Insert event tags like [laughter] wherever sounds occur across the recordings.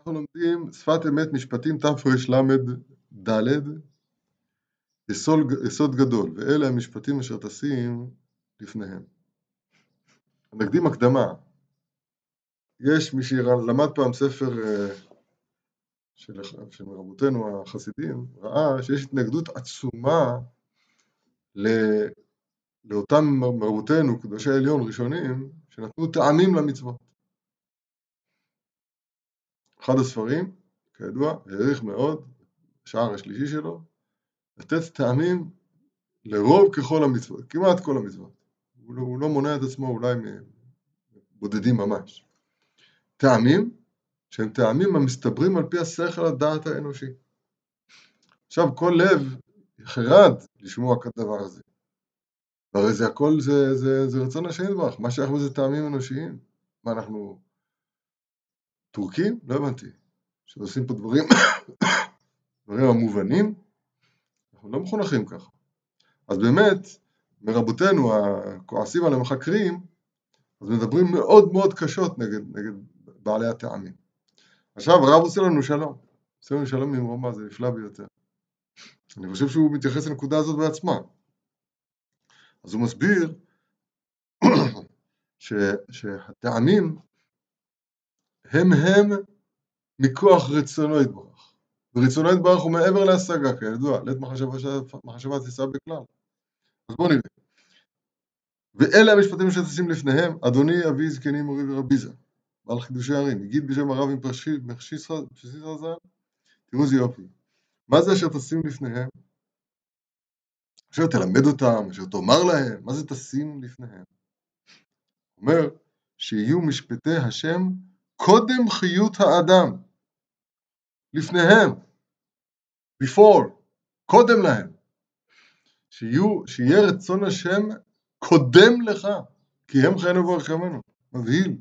אנחנו לומדים שפת אמת משפטים תרל"ד, יסוד, גדול, ואלה המשפטים אשר תשים לפניהם. נקדים הקדמה, יש מי שלמד פעם ספר אה, של, של רבותינו החסידים, ראה שיש התנגדות עצומה ל, לאותם מרבותינו, קדושי העליון ראשונים, שנתנו טעמים למצוות. אחד הספרים, כידוע, העריך מאוד, השער השלישי שלו, לתת טעמים לרוב ככל המצוות, כמעט כל המצוות. הוא לא, הוא לא מונע את עצמו אולי מבודדים ממש. טעמים שהם טעמים המסתברים על פי השכל הדעת האנושי. עכשיו כל לב חרד לשמוע כדבר הזה. והרי זה הכל זה, זה, זה רצון השם יתברך, מה שייך בזה טעמים אנושיים? מה אנחנו טורקים? לא הבנתי. שעושים פה דברים, [coughs] דברים המובנים? אנחנו לא מחונכים ככה. אז באמת, מרבותינו הכועסים על המחקרים, אז מדברים מאוד מאוד קשות נגד, נגד בעלי הטעמים. עכשיו הרב עושה לנו שלום, עושה לנו שלום עם רומא, זה נפלא ביותר. אני חושב שהוא מתייחס לנקודה הזאת בעצמה. אז הוא מסביר [coughs] ש, שהטעמים הם הם מכוח רצונו יתברך. ורצונו יתברך הוא מעבר להשגה, כידוע, לית מחשבה תישא בכלל. אז בואו נראה. ואלה המשפטים שתשים לפניהם, אדוני אבי זקנים מורי ורביזה, בעל חידושי ערים, הגיד בשם הרב עם פרשיס ז"ל, תראו איזה יופי. מה זה אשר תשים לפניהם? אשר תלמד אותם, אשר תאמר להם, מה זה תשים לפניהם? אומר שיהיו משפטי השם קודם חיות האדם, לפניהם, before, קודם להם, שיהיו, שיהיה רצון השם קודם לך, כי הם חיינו ורחמנו, מבהיל.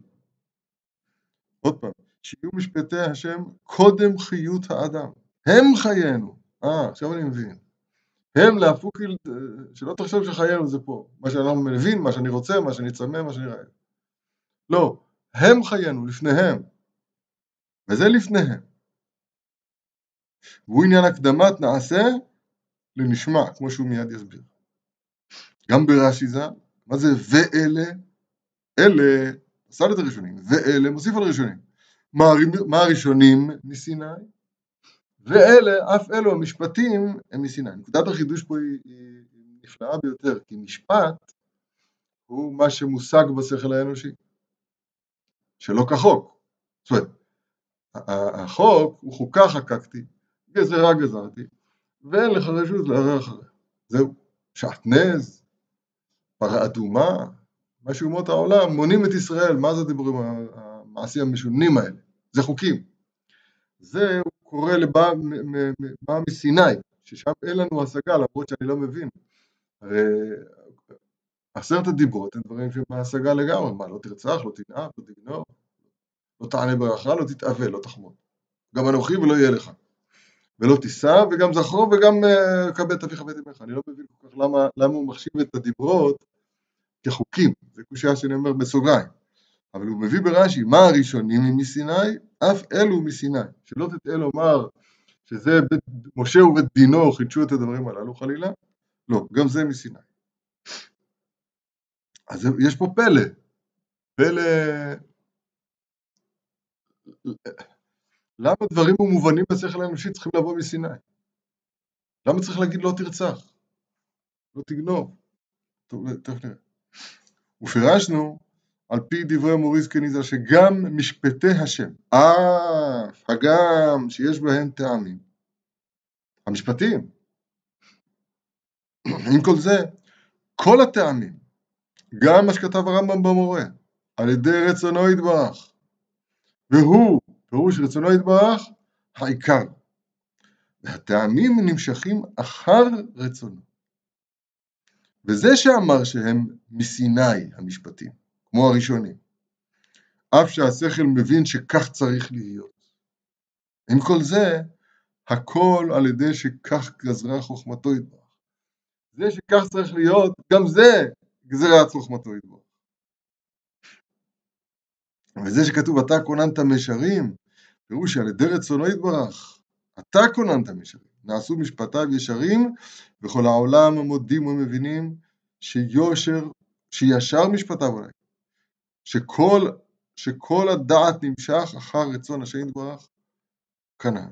עוד פעם, שיהיו משפטי השם קודם חיות האדם, הם חיינו, אה, עכשיו אני מבין. הם להפוק, שלא תחשוב שחיינו זה פה, מה שאנחנו מבין, מה שאני רוצה, מה שאני צמא, מה שאני רעב. לא, הם חיינו, לפניהם, וזה לפניהם. והוא עניין הקדמת נעשה לנשמע, כמו שהוא מיד יסביר. גם ברש"י ז"ל, מה זה ואלה? אלה, עשה את הראשונים, ואלה מוסיף על הראשונים. מה, מה הראשונים מסיני? ואלה, אף אלו המשפטים הם מסיני. נקודת החידוש פה היא, היא נפלאה ביותר, כי משפט הוא מה שמושג בשכל האנושי. שלא כחוק. זאת אומרת, החוק הוא חוקה חקקתי, גזרה גזרתי, ואין לך רשות לערער אחריה. זהו, שעטנז, פרה אדומה, מה שאומות העולם מונים את ישראל, מה זה הדיבורים המעשיים המשונים האלה? זה חוקים. זה הוא קורא לבא מסיני, ששם אין לנו השגה למרות שאני לא מבין. הרי עשרת הדיברות הם דברים שהם בהשגה לגמרי, מה לא תרצח, לא תנאף, לא תגנוב, לא תענה ברכה, לא תתאבל, לא תחמוד. גם אנוכי ולא יהיה לך. ולא תישא, וגם זכרו וגם uh, כבד את אביך ואת אמך. אני לא מבין כל כך למה, למה הוא מחשיב את הדיברות כחוקים, זה קושייה שאני אומר בסוגריים. אבל הוא מביא ברש"י, מה הראשונים מסיני? אף אלו מסיני. שלא תטעה לומר שזה בית, משה ובית דינו חידשו את הדברים הללו חלילה, לא, גם זה מסיני. אז יש פה פלא, פלא... למה דברים המובנים בשכל האנושי צריכים לבוא מסיני? למה צריך להגיד לא תרצח? לא תגנוב? טוב, תכף נראה. ופירשנו על פי דברי מוריס קניזה שגם משפטי השם, אף הגם שיש בהם טעמים, המשפטים, עם כל זה, כל הטעמים גם מה שכתב הרמב"ם במורה, על ידי רצונו יתברך, והוא, פירוש רצונו יתברך, העיקר. והטעמים נמשכים אחר רצונו. וזה שאמר שהם מסיני המשפטים, כמו הראשונים, אף שהשכל מבין שכך צריך להיות. עם כל זה, הכל על ידי שכך גזרה חוכמתו יתברך. זה שכך צריך להיות, גם זה גזירת חוכמתו יתברך. וזה שכתוב אתה כוננת משרים, פירוש שעל ידי רצונו יתברך, אתה כוננת משרים, נעשו משפטיו ישרים, וכל העולם מודים ומבינים שיושר, שישר משפטיו אולי, שכל, שכל הדעת נמשך אחר רצון השם יתברך, כנ"ל.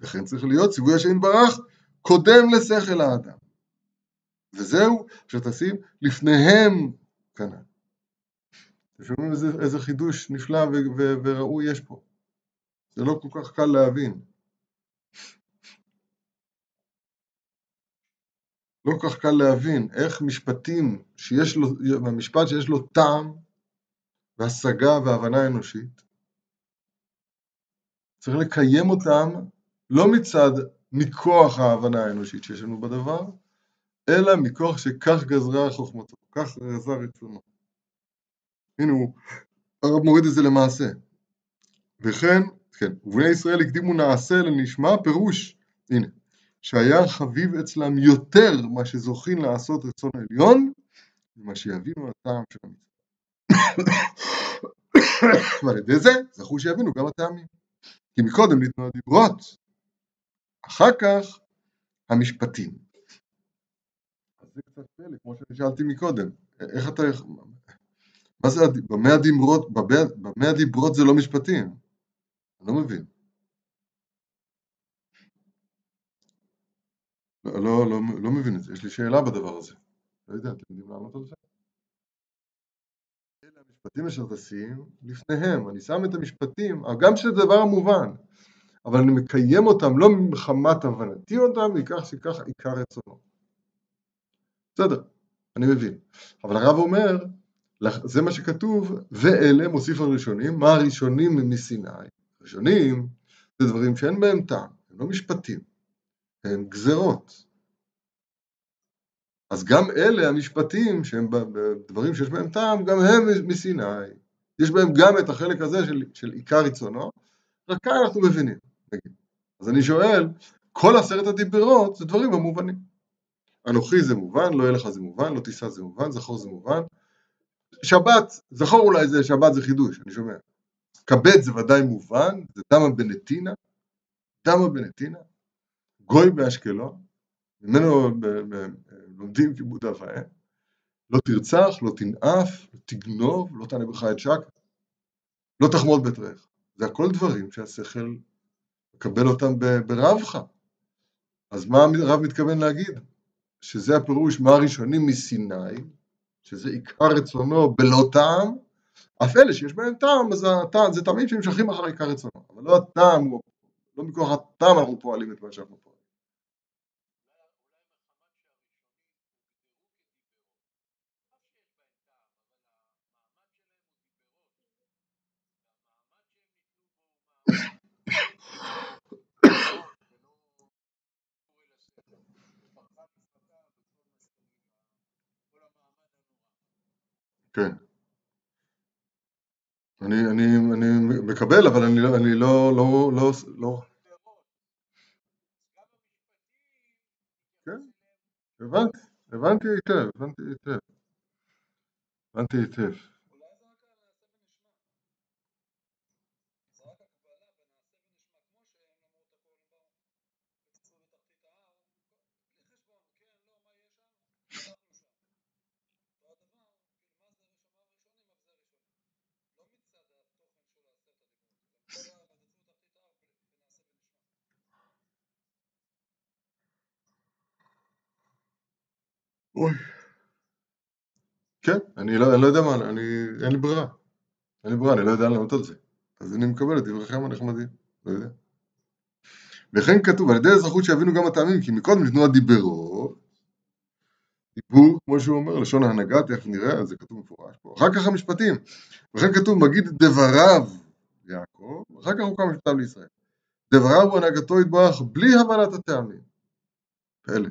וכן צריך להיות ציווי השם יתברך קודם לשכל האדם. וזהו, תשים לפניהם כנ"ל. אתם שומעים איזה, איזה חידוש נפלא וראוי יש פה. זה לא כל כך קל להבין. לא כל כך קל להבין איך משפטים שיש לו, המשפט שיש לו טעם והשגה והבנה אנושית, צריך לקיים אותם לא מצד מכוח ההבנה האנושית שיש לנו בדבר, אלא מכוח שכך גזרה חוכמתו, כך גזר רצונו. הנה הוא, הרב מוריד את זה למעשה. וכן, כן, ובני ישראל הקדימו נעשה לנשמע פירוש, הנה, שהיה חביב אצלם יותר מה שזוכים לעשות רצון העליון, ממה שיבינו הטעם של המצווה. [coughs] ועל ידי זה זכו שיבינו גם הטעמים. כי מקודם ניתנו הדיברות, אחר כך המשפטים. זה קצת פלא, כמו ששאלתי מקודם, איך אתה... מה זה, במה הדיברות, במה הדיברות זה לא משפטים? אני לא מבין. לא, לא, לא, לא מבין את זה, יש לי שאלה בדבר הזה. לא יודע, אתם יודעים לענות על זה? אלה המשפטים אשר תשים לפניהם, אני שם את המשפטים, גם שזה דבר מובן, אבל אני מקיים אותם לא מחמת הבנתי אותם, מכך שכך עיקר רצונו. בסדר, אני מבין. אבל הרב אומר, זה מה שכתוב, ואלה מוסיף על ראשונים, מה הראשונים מסיני? ראשונים זה דברים שאין בהם טעם, הם לא משפטים, הם גזרות. אז גם אלה המשפטים שהם דברים שיש בהם טעם, גם הם מסיני. יש בהם גם את החלק הזה של, של עיקר רצונו, רק כאן אנחנו מבינים. אז אני שואל, כל עשרת הדיברות זה דברים המובנים. אנוכי זה מובן, לא יהיה לך זה מובן, לא תישא זה מובן, זכור זה מובן. שבת, זכור אולי זה, שבת זה חידוש, אני שומע. כבד זה ודאי מובן, זה דמה בנתינה, דמה בנתינה, גוי באשקלון, ממנו לומדים כיבוד אב ואם, לא תרצח, לא תנאף, לא תגנוב, לא תענה בך את שקר, לא תחמוד בית רעך. זה הכל דברים שהשכל מקבל אותם ברבך. אז מה הרב מתכוון להגיד? שזה הפירוש מה הראשונים מסיני, שזה עיקר רצונו בלא טעם, אף אלה שיש בהם טעם, אז הטעם, זה טעמים שנמשכים אחר עיקר רצונו, אבל לא הטעם, לא מכוח הטעם אנחנו פועלים את מה שאנחנו פועלים. כן. אני, אני, אני מקבל, אבל אני, לא, אני לא, לא, לא, לא... כן, הבנתי, הבנתי היטב, הבנתי היטב. הבנתי היטב. אוי. כן, אני לא, אני לא יודע מה, אני, אין לי ברירה. אין לי ברירה, אני לא יודע לענות על זה. אז אני מקבל את דבריכם הנחמדים, לא יודע. וכן כתוב, על ידי אזרחות שיבינו גם הטעמים, כי מקודם ניתנו הדיברות, דיבור, כמו שהוא אומר, לשון ההנהגה, תכף נראה, זה כתוב מפורש פה. אחר כך המשפטים, וכן כתוב, מגיד דבריו יעקב, אחר כך הוא קם משפטיו לישראל. דבריו והנהגתו יתברך בלי הבנת הטעמים. פלא.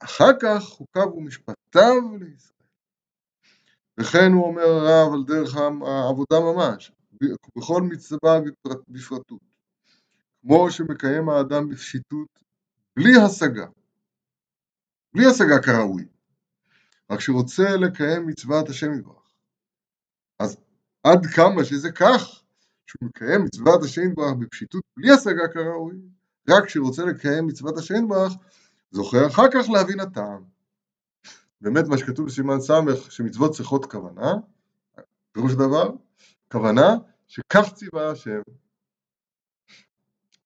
אחר כך חוקיו ומשפטיו לישראל. וכן הוא אומר הרב על דרך העבודה ממש, בכל מצווה בפרטות, כמו שמקיים האדם בפשיטות, בלי השגה, בלי השגה כראוי, רק שרוצה לקיים מצוות השם יברך. אז עד כמה שזה כך, שהוא מקיים מצוות השם יתברך בפשיטות בלי השגה כראוי, רק כשרוצה לקיים מצוות השם יתברך, זוכר אחר כך להבין הטעם. באמת מה שכתוב בסימן ס' שמצוות צריכות כוונה, פירוש דבר, כוונה שכך ציווה השם.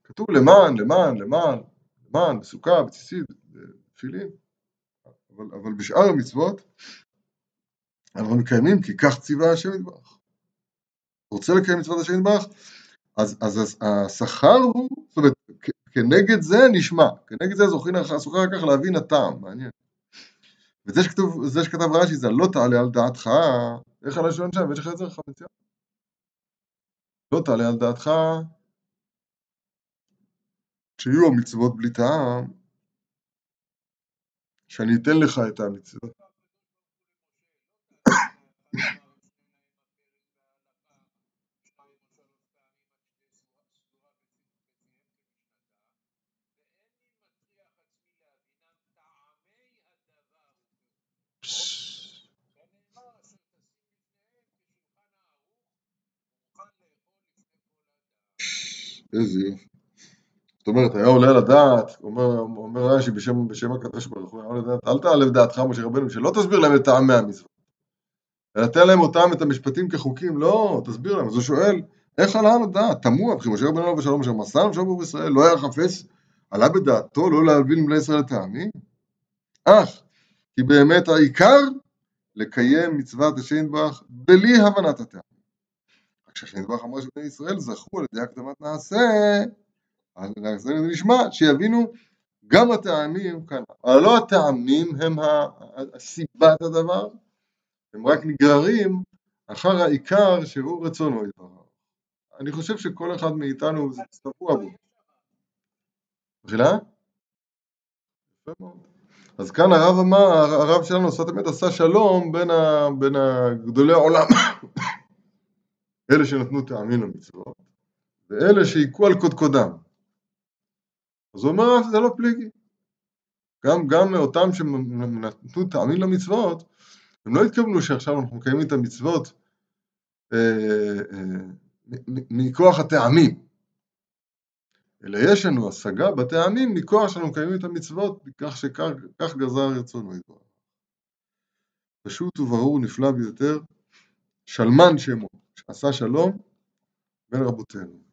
כתוב למען, למען, למען, למען, בסוכה, בציצית, בתפילין, אבל, אבל בשאר המצוות אנחנו מקיימים כי כך ציווה השם יתברך. רוצה לקיים מצוות השם יתברך, אז, אז השכר הוא, כנגד זה נשמע, כנגד זה זוכרים אחר כך להבין הטעם, מעניין. וזה שכתוב, זה שכתב רש"י זה לא תעלה על דעתך, איך הלשון שם, יש לך את זה חמצייה? לא תעלה על דעתך שיהיו המצוות בלי טעם, שאני אתן לך את המצוות. איזה יופי. זאת אומרת, היה עולה על הדעת, אומר, אומר רש"י בשם, בשם הקדוש ברוך הוא, היה עולה על הדעת, אל תעלה בדעתך, משה רבנו, שלא תסביר להם את טעמי המצוות. אלא תן להם אותם, את המשפטים כחוקים, לא, תסביר להם. אז הוא שואל, איך עלה על הדעת? תמוה, וכי משה רבנו עליו השלום אשר מסר למשה ברוך ישראל, לא היה חפץ, עלה בדעתו לא להבין לבני ישראל הטעמים? אך, כי באמת העיקר לקיים מצוות השם יתברך בלי הבנת הטעם. כשהשם יתברך אמר שבני ישראל זכו על ידי הקדמת נעשה, אז זה נשמע שיבינו גם הטעמים כאן, אבל לא הטעמים הם הסיבת הדבר, הם רק נגררים אחר העיקר שהוא רצונו יתברך. אני חושב שכל אחד מאיתנו זה צבוע בו. מחילה? אז כאן הרב אמר, הרב שלנו עשה תמיד עשה שלום בין, ה, בין גדולי העולם אלה שנתנו טעמים למצוות, ואלה שהיכו על קודקודם. אז הוא אומר, זה לא פליגי. גם, גם אותם שנתנו טעמים למצוות, הם לא התכוונו שעכשיו אנחנו מקיימים את המצוות אה, אה, מכוח הטעמים, אלא יש לנו השגה בטעמים מכוח שאנחנו מקיימים את המצוות, כך שכך גזר רצונו יתברך. פשוט וברור נפלא ביותר, שלמן שמו. עשה שלום בין רבותינו.